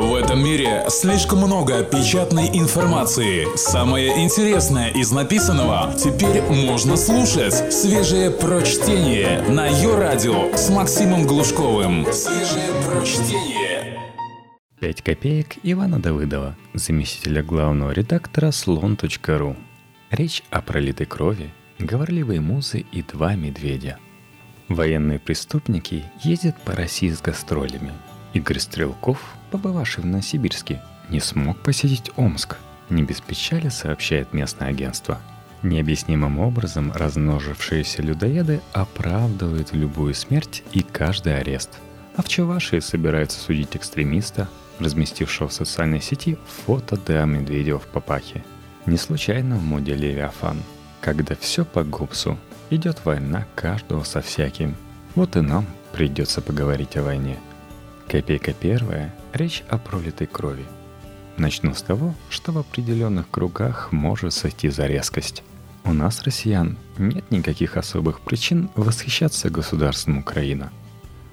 В этом мире слишком много печатной информации. Самое интересное из написанного теперь можно слушать. Свежее прочтение на ее радио с Максимом Глушковым. Свежее прочтение. 5 копеек Ивана Давыдова, заместителя главного редактора слон.ру. Речь о пролитой крови, говорливые музы и два медведя. Военные преступники ездят по России с гастролями. Игорь Стрелков, побывавший в Новосибирске, не смог посетить Омск. Не без печали сообщает местное агентство. Необъяснимым образом размножившиеся людоеды оправдывают любую смерть и каждый арест. А в Чувашии собираются судить экстремиста, разместившего в социальной сети фото Д.А. Медведева в папахе. Не случайно в моде Левиафан. Когда все по губсу, идет война каждого со всяким. Вот и нам придется поговорить о войне. Копейка первая – речь о пролитой крови. Начну с того, что в определенных кругах может сойти за резкость. У нас, россиян, нет никаких особых причин восхищаться государством Украина.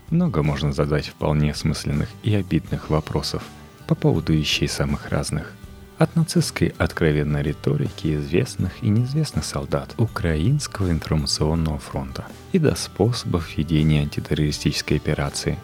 Много можно задать вполне смысленных и обидных вопросов по поводу вещей самых разных – от нацистской откровенной риторики известных и неизвестных солдат Украинского информационного фронта и до способов ведения антитеррористической операции.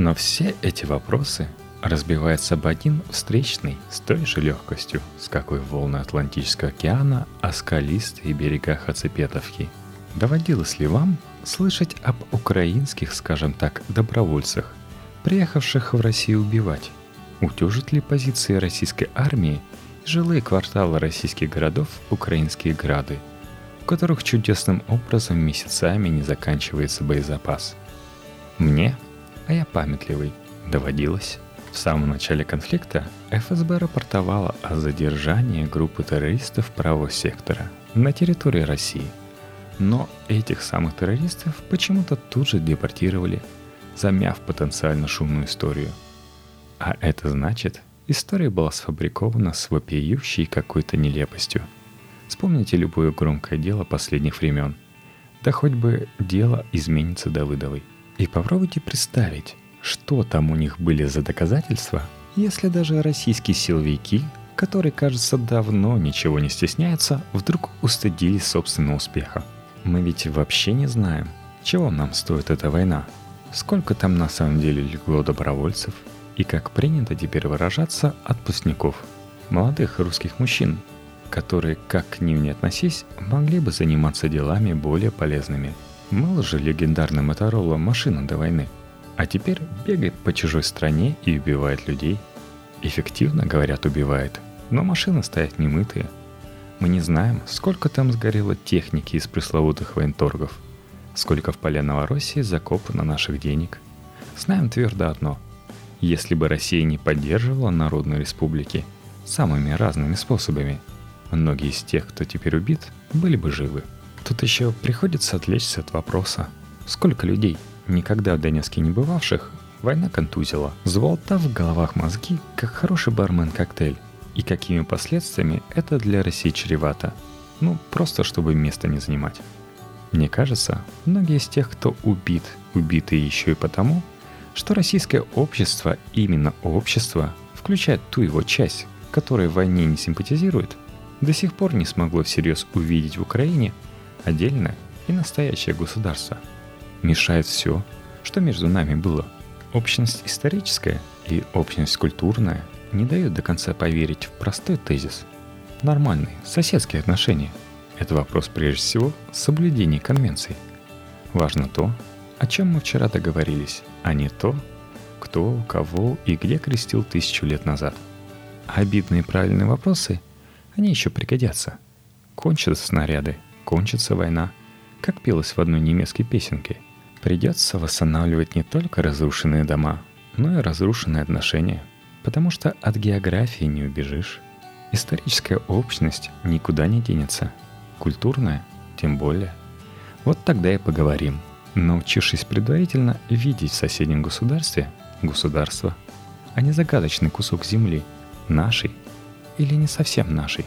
Но все эти вопросы разбиваются об один встречный с той же легкостью, с какой волны Атлантического океана о скалистые берега Хацепетовки. Доводилось ли вам слышать об украинских, скажем так, добровольцах, приехавших в Россию убивать? Утюжат ли позиции российской армии жилые кварталы российских городов украинские грады, в которых чудесным образом месяцами не заканчивается боезапас? Мне, а я памятливый, доводилось. В самом начале конфликта ФСБ рапортовала о задержании группы террористов правого сектора на территории России. Но этих самых террористов почему-то тут же депортировали, замяв потенциально шумную историю – а это значит, история была сфабрикована с вопиющей какой-то нелепостью. Вспомните любое громкое дело последних времен. Да хоть бы дело изменится Давыдовой. И попробуйте представить, что там у них были за доказательства, если даже российские силовики, которые, кажется, давно ничего не стесняются, вдруг устыдились собственного успеха. Мы ведь вообще не знаем, чего нам стоит эта война, сколько там на самом деле легло добровольцев – и, как принято теперь выражаться, отпускников, молодых русских мужчин, которые, как к ним не относись, могли бы заниматься делами более полезными. Мало же легендарный Моторола машина до войны, а теперь бегает по чужой стране и убивает людей. Эффективно, говорят, убивает, но машины стоят немытые. Мы не знаем, сколько там сгорело техники из пресловутых военторгов, сколько в поле Новороссии закопано наших денег. Знаем твердо одно – если бы Россия не поддерживала народные республики самыми разными способами, многие из тех, кто теперь убит, были бы живы. Тут еще приходится отвлечься от вопроса, сколько людей, никогда в Донецке не бывавших, война контузила, заболтав в головах мозги, как хороший бармен-коктейль, и какими последствиями это для России чревато. Ну, просто чтобы место не занимать. Мне кажется, многие из тех, кто убит, убиты еще и потому, что российское общество, именно общество, включая ту его часть, которая войне не симпатизирует, до сих пор не смогло всерьез увидеть в Украине отдельное и настоящее государство. Мешает все, что между нами было. Общность историческая и общность культурная не дают до конца поверить в простой тезис. Нормальные соседские отношения – это вопрос прежде всего соблюдения конвенций. Важно то, о чем мы вчера договорились, а не то, кто, кого и где крестил тысячу лет назад. Обидные правильные вопросы, они еще пригодятся. Кончатся снаряды, кончится война, как пелось в одной немецкой песенке. Придется восстанавливать не только разрушенные дома, но и разрушенные отношения, потому что от географии не убежишь. Историческая общность никуда не денется, культурная тем более. Вот тогда и поговорим – научившись предварительно видеть в соседнем государстве государство, а не загадочный кусок земли, нашей или не совсем нашей.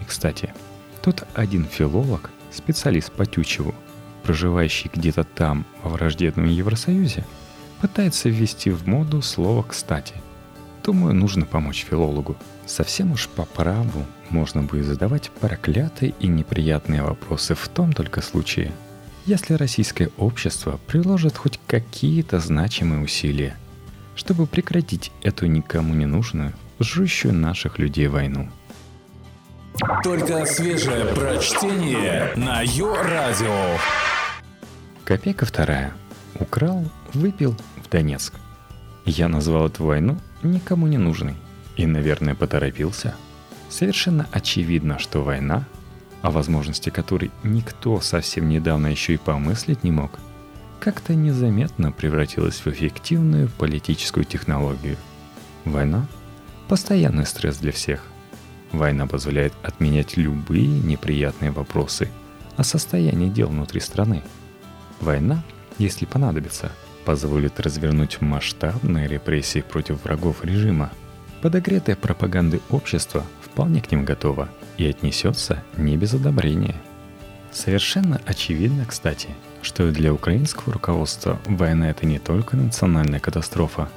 И, кстати, тот один филолог, специалист по Тютчеву, проживающий где-то там, во враждебном Евросоюзе, пытается ввести в моду слово «кстати». Думаю, нужно помочь филологу. Совсем уж по праву можно будет задавать проклятые и неприятные вопросы в том только случае, если российское общество приложит хоть какие-то значимые усилия, чтобы прекратить эту никому не нужную, жрущую наших людей войну. Только свежее прочтение на Йо-Радио. Копейка вторая. Украл, выпил в Донецк. Я назвал эту войну никому не нужной. И, наверное, поторопился. Совершенно очевидно, что война, о возможности которой никто совсем недавно еще и помыслить не мог, как-то незаметно превратилась в эффективную политическую технологию. Война – постоянный стресс для всех. Война позволяет отменять любые неприятные вопросы о состоянии дел внутри страны. Война, если понадобится – позволит развернуть масштабные репрессии против врагов режима. Подогретая пропагандой общества вполне к ним готова и отнесется не без одобрения. Совершенно очевидно, кстати, что для украинского руководства война это не только национальная катастрофа,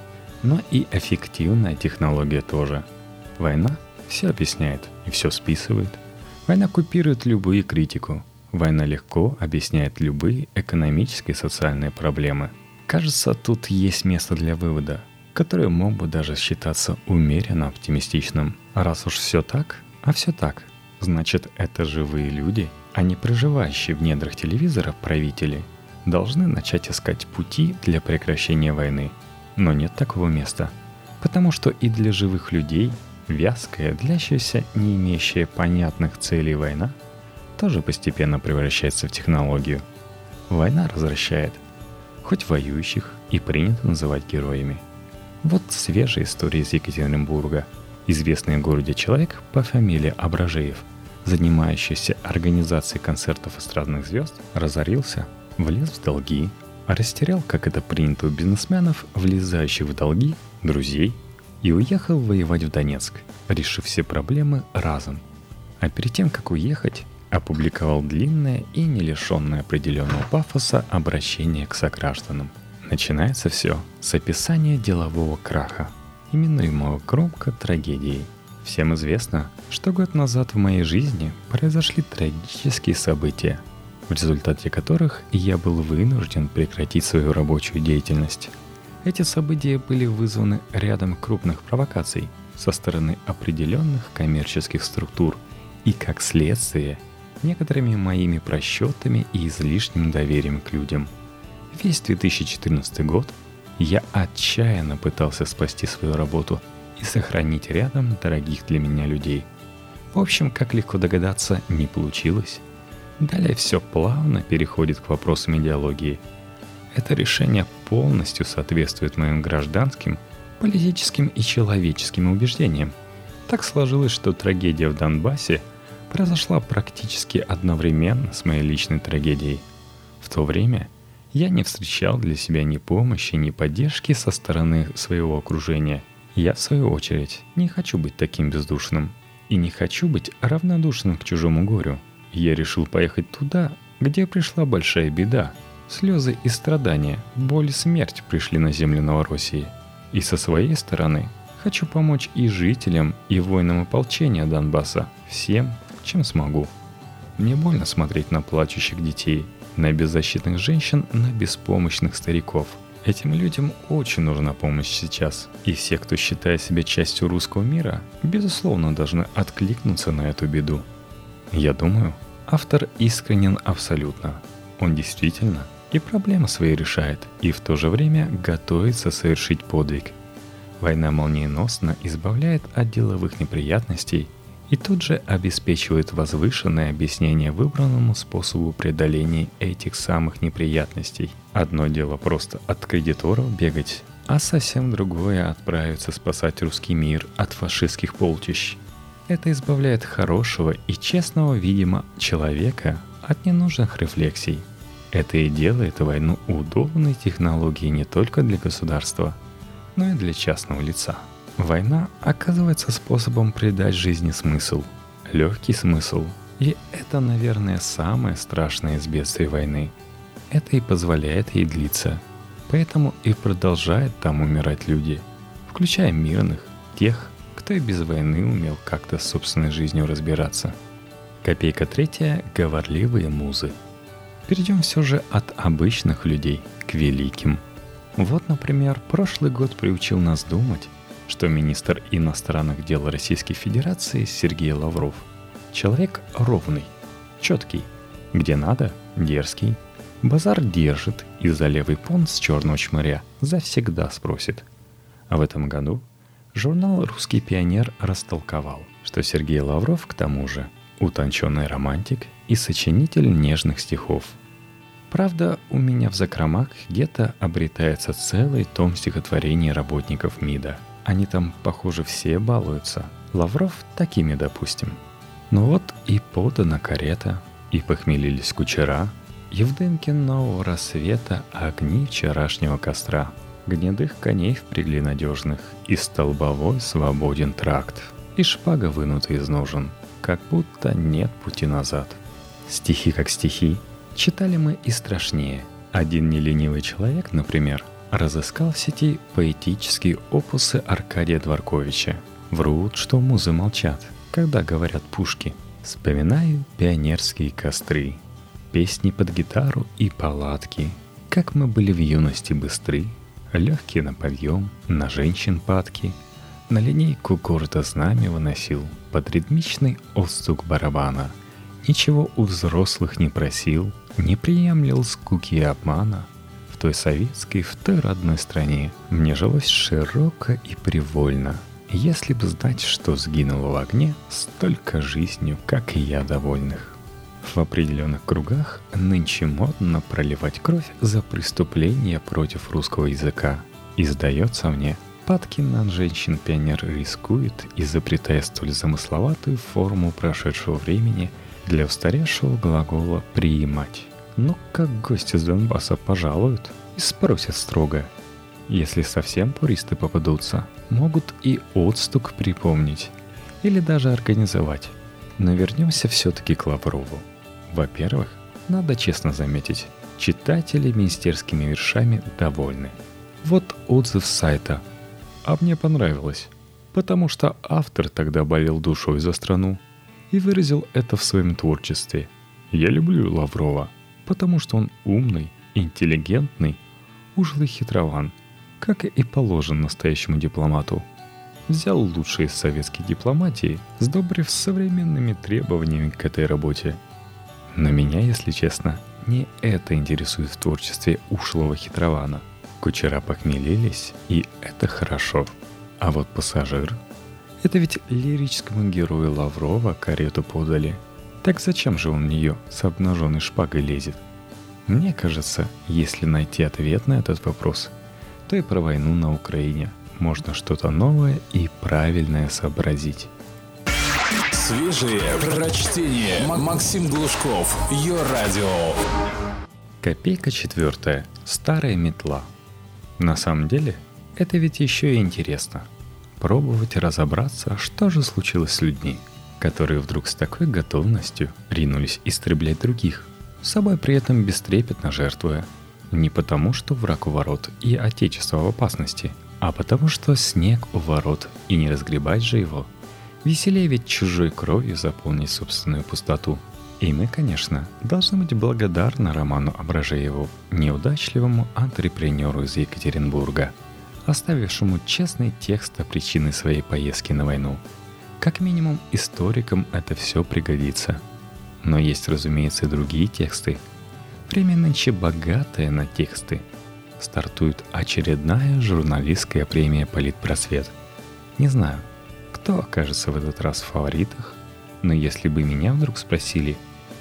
но и эффективная технология тоже. Война все объясняет и все списывает. Война купирует любую критику. Война легко объясняет любые экономические и социальные проблемы – Кажется, тут есть место для вывода, который мог бы даже считаться умеренно оптимистичным. Раз уж все так, а все так, значит это живые люди, а не проживающие в недрах телевизора правители, должны начать искать пути для прекращения войны. Но нет такого места, потому что и для живых людей вязкая, длящаяся, не имеющая понятных целей война тоже постепенно превращается в технологию. Война развращает, хоть воюющих и принято называть героями. Вот свежая история из Екатеринбурга. Известный в городе человек по фамилии Абражеев, занимающийся организацией концертов эстрадных звезд, разорился, влез в долги, растерял, как это принято у бизнесменов, влезающих в долги, друзей, и уехал воевать в Донецк, решив все проблемы разом. А перед тем, как уехать, опубликовал длинное и не лишенное определенного пафоса обращение к согражданам. Начинается все с описания делового краха, именуемого громко трагедией. Всем известно, что год назад в моей жизни произошли трагические события, в результате которых я был вынужден прекратить свою рабочую деятельность. Эти события были вызваны рядом крупных провокаций со стороны определенных коммерческих структур и, как следствие, некоторыми моими просчетами и излишним доверием к людям. Весь 2014 год я отчаянно пытался спасти свою работу и сохранить рядом дорогих для меня людей. В общем, как легко догадаться, не получилось. Далее все плавно переходит к вопросам идеологии. Это решение полностью соответствует моим гражданским, политическим и человеческим убеждениям. Так сложилось, что трагедия в Донбассе – произошла практически одновременно с моей личной трагедией. В то время я не встречал для себя ни помощи, ни поддержки со стороны своего окружения. Я, в свою очередь, не хочу быть таким бездушным. И не хочу быть равнодушным к чужому горю. Я решил поехать туда, где пришла большая беда. Слезы и страдания, боль и смерть пришли на землю Новороссии. И со своей стороны хочу помочь и жителям, и воинам ополчения Донбасса, всем, чем смогу. Мне больно смотреть на плачущих детей, на беззащитных женщин, на беспомощных стариков. Этим людям очень нужна помощь сейчас. И все, кто считает себя частью русского мира, безусловно должны откликнуться на эту беду. Я думаю, автор искренен абсолютно. Он действительно и проблемы свои решает, и в то же время готовится совершить подвиг. Война молниеносно избавляет от деловых неприятностей и тут же обеспечивает возвышенное объяснение выбранному способу преодоления этих самых неприятностей. Одно дело просто от кредиторов бегать, а совсем другое отправиться спасать русский мир от фашистских полчищ. Это избавляет хорошего и честного, видимо, человека от ненужных рефлексий. Это и делает войну удобной технологией не только для государства, но и для частного лица. Война оказывается способом придать жизни смысл, легкий смысл. И это, наверное, самое страшное из бедствий войны. Это и позволяет ей длиться. Поэтому и продолжает там умирать люди, включая мирных, тех, кто и без войны умел как-то с собственной жизнью разбираться. Копейка третья – говорливые музы. Перейдем все же от обычных людей к великим. Вот, например, прошлый год приучил нас думать, что министр иностранных дел Российской Федерации Сергей Лавров – человек ровный, четкий, где надо – дерзкий, базар держит и за левый понт с черного чмыря завсегда спросит. А в этом году журнал «Русский пионер» растолковал, что Сергей Лавров, к тому же, утонченный романтик и сочинитель нежных стихов. Правда, у меня в закромах где-то обретается целый том стихотворений работников МИДа – они там, похоже, все балуются. Лавров такими, допустим. Ну вот и подана карета, и похмелились кучера, Евдымкин нового рассвета, огни вчерашнего костра. Гнедых коней впрягли надежных, и столбовой свободен тракт, и шпага вынута из ножен, как будто нет пути назад. Стихи как стихи, читали мы и страшнее. Один неленивый человек, например, разыскал в сети поэтические опусы Аркадия Дворковича. Врут, что музы молчат, когда говорят пушки. Вспоминаю пионерские костры, песни под гитару и палатки. Как мы были в юности быстры, легкие на подъем, на женщин падки. На линейку города знамя выносил под ритмичный отстук барабана. Ничего у взрослых не просил, не приемлил скуки и обмана — в той советской, в той родной стране мне жилось широко и привольно. Если бы знать, что сгинуло в огне, столько жизнью, как и я, довольных. В определенных кругах нынче модно проливать кровь за преступления против русского языка. И сдается мне, Падкин на женщин-пионер рискует, изобретая столь замысловатую форму прошедшего времени для устаревшего глагола «приимать». Но как гости с Донбасса пожалуют и спросят строго. Если совсем пуристы попадутся, могут и отстук припомнить или даже организовать. Но вернемся все-таки к Лаврову. Во-первых, надо честно заметить, читатели министерскими вершами довольны. Вот отзыв сайта. А мне понравилось, потому что автор тогда болел душой за страну и выразил это в своем творчестве. Я люблю Лаврова, потому что он умный, интеллигентный, ушлый хитрован, как и положен настоящему дипломату. Взял лучшее из советской дипломатии, сдобрив современными требованиями к этой работе. Но меня, если честно, не это интересует в творчестве ушлого хитрована. Кучера похмелились, и это хорошо. А вот пассажир... Это ведь лирическому герою Лаврова карету подали – так зачем же он в нее с обнаженной шпагой лезет? Мне кажется, если найти ответ на этот вопрос, то и про войну на Украине можно что-то новое и правильное сообразить. Свежие прочтение. Максим Глушков. Ее радио. Копейка четвертая. Старая метла. На самом деле, это ведь еще и интересно. Пробовать разобраться, что же случилось с людьми – которые вдруг с такой готовностью ринулись истреблять других, собой при этом бестрепетно жертвуя. Не потому, что враг у ворот и отечество в опасности, а потому, что снег у ворот и не разгребать же его. Веселее ведь чужой кровью заполнить собственную пустоту. И мы, конечно, должны быть благодарны Роману Абражееву, неудачливому антрепренеру из Екатеринбурга, оставившему честный текст о причине своей поездки на войну – как минимум, историкам это все пригодится. Но есть, разумеется, и другие тексты. Время нынче богатое на тексты. Стартует очередная журналистская премия «Политпросвет». Не знаю, кто окажется в этот раз в фаворитах, но если бы меня вдруг спросили,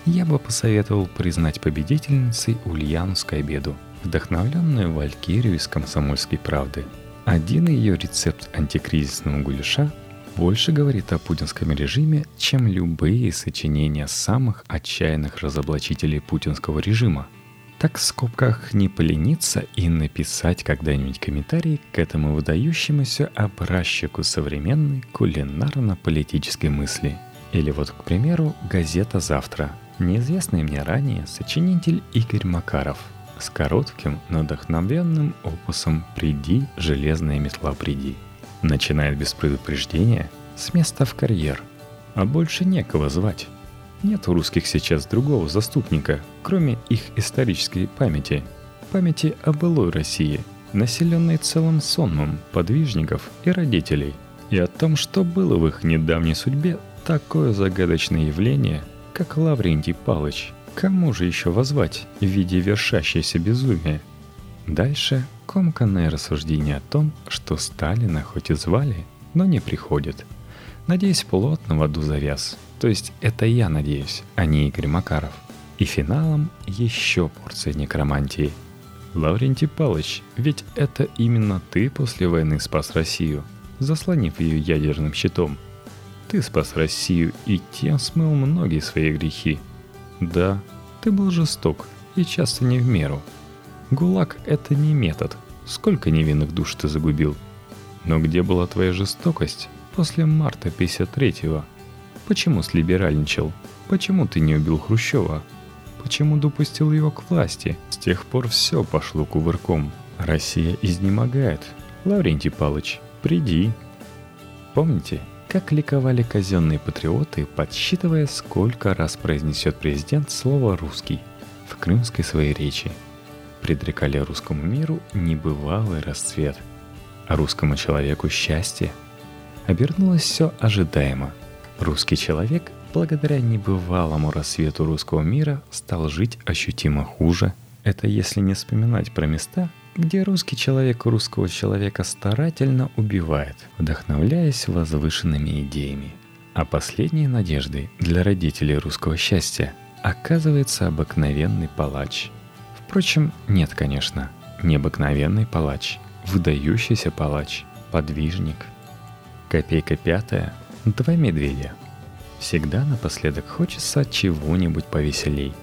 я бы посоветовал признать победительницей Ульяну Скайбеду, вдохновленную Валькирию из «Комсомольской правды». Один ее рецепт антикризисного гуляша больше говорит о путинском режиме, чем любые сочинения самых отчаянных разоблачителей путинского режима. Так в скобках не полениться и написать когда-нибудь комментарий к этому выдающемуся образчику современной кулинарно-политической мысли. Или вот, к примеру, газета «Завтра». Неизвестный мне ранее сочинитель Игорь Макаров – с коротким, но вдохновенным опусом «Приди, железная метла, приди». Начинает без предупреждения с места в карьер. А больше некого звать. Нет у русских сейчас другого заступника, кроме их исторической памяти. Памяти о былой России, населенной целым сонмом подвижников и родителей. И о том, что было в их недавней судьбе такое загадочное явление, как Лаврентий Палыч. Кому же еще возвать в виде вершащейся безумия? Дальше комканное рассуждение о том, что Сталина хоть и звали, но не приходит. Надеюсь, плотно в аду завяз. То есть это я надеюсь, а не Игорь Макаров. И финалом еще порция некромантии. Лаврентий Палыч, ведь это именно ты после войны спас Россию, заслонив ее ядерным щитом. Ты спас Россию и тем смыл многие свои грехи. Да, ты был жесток и часто не в меру – ГУЛАГ — это не метод. Сколько невинных душ ты загубил? Но где была твоя жестокость после марта 53-го? Почему слиберальничал? Почему ты не убил Хрущева? Почему допустил его к власти? С тех пор все пошло кувырком. Россия изнемогает. Лаврентий Палыч, приди. Помните, как ликовали казенные патриоты, подсчитывая, сколько раз произнесет президент слово «русский» в крымской своей речи – предрекали русскому миру небывалый расцвет, а русскому человеку счастье. Обернулось все ожидаемо. Русский человек, благодаря небывалому рассвету русского мира, стал жить ощутимо хуже. Это если не вспоминать про места, где русский человек русского человека старательно убивает, вдохновляясь возвышенными идеями. А последней надеждой для родителей русского счастья оказывается обыкновенный палач – Впрочем, нет, конечно. Необыкновенный палач, выдающийся палач, подвижник. Копейка пятая, два медведя. Всегда напоследок хочется чего-нибудь повеселей.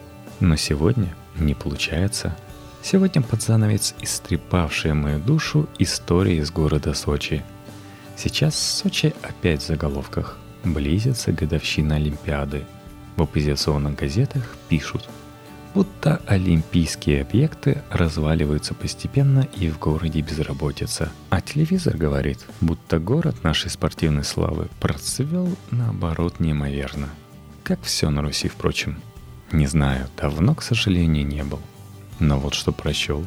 Но сегодня не получается. Сегодня под занавес истрепавшая мою душу история из города Сочи. Сейчас Сочи опять в заголовках. Близится годовщина Олимпиады. В оппозиционных газетах пишут – будто олимпийские объекты разваливаются постепенно и в городе безработица. А телевизор говорит, будто город нашей спортивной славы процвел наоборот неимоверно. Как все на Руси, впрочем. Не знаю, давно, к сожалению, не был. Но вот что прочел.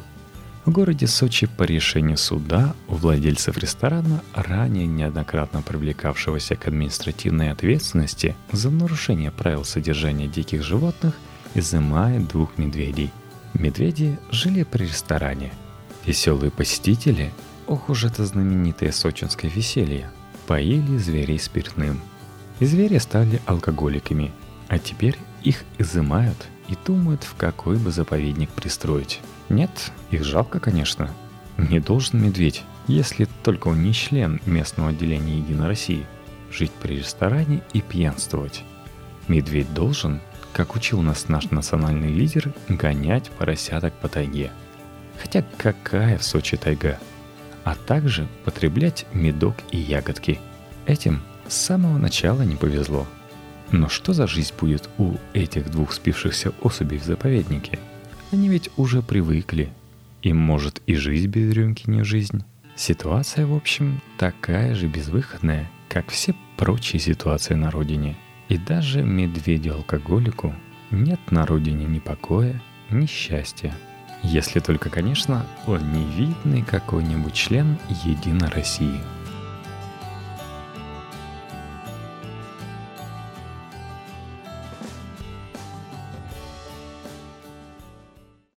В городе Сочи по решению суда у владельцев ресторана, ранее неоднократно привлекавшегося к административной ответственности за нарушение правил содержания диких животных – изымает двух медведей. Медведи жили при ресторане. Веселые посетители, ох уж это знаменитое сочинское веселье, поили зверей спиртным. И звери стали алкоголиками, а теперь их изымают и думают, в какой бы заповедник пристроить. Нет, их жалко, конечно. Не должен медведь, если только он не член местного отделения Единой России, жить при ресторане и пьянствовать. Медведь должен как учил нас наш национальный лидер, гонять поросяток по тайге. Хотя какая в Сочи тайга? А также потреблять медок и ягодки. Этим с самого начала не повезло. Но что за жизнь будет у этих двух спившихся особей в заповеднике? Они ведь уже привыкли. Им может и жизнь без рюмки не жизнь. Ситуация, в общем, такая же безвыходная, как все прочие ситуации на родине – и даже медведю-алкоголику нет на родине ни покоя, ни счастья. Если только, конечно, он не видный какой-нибудь член Единой России –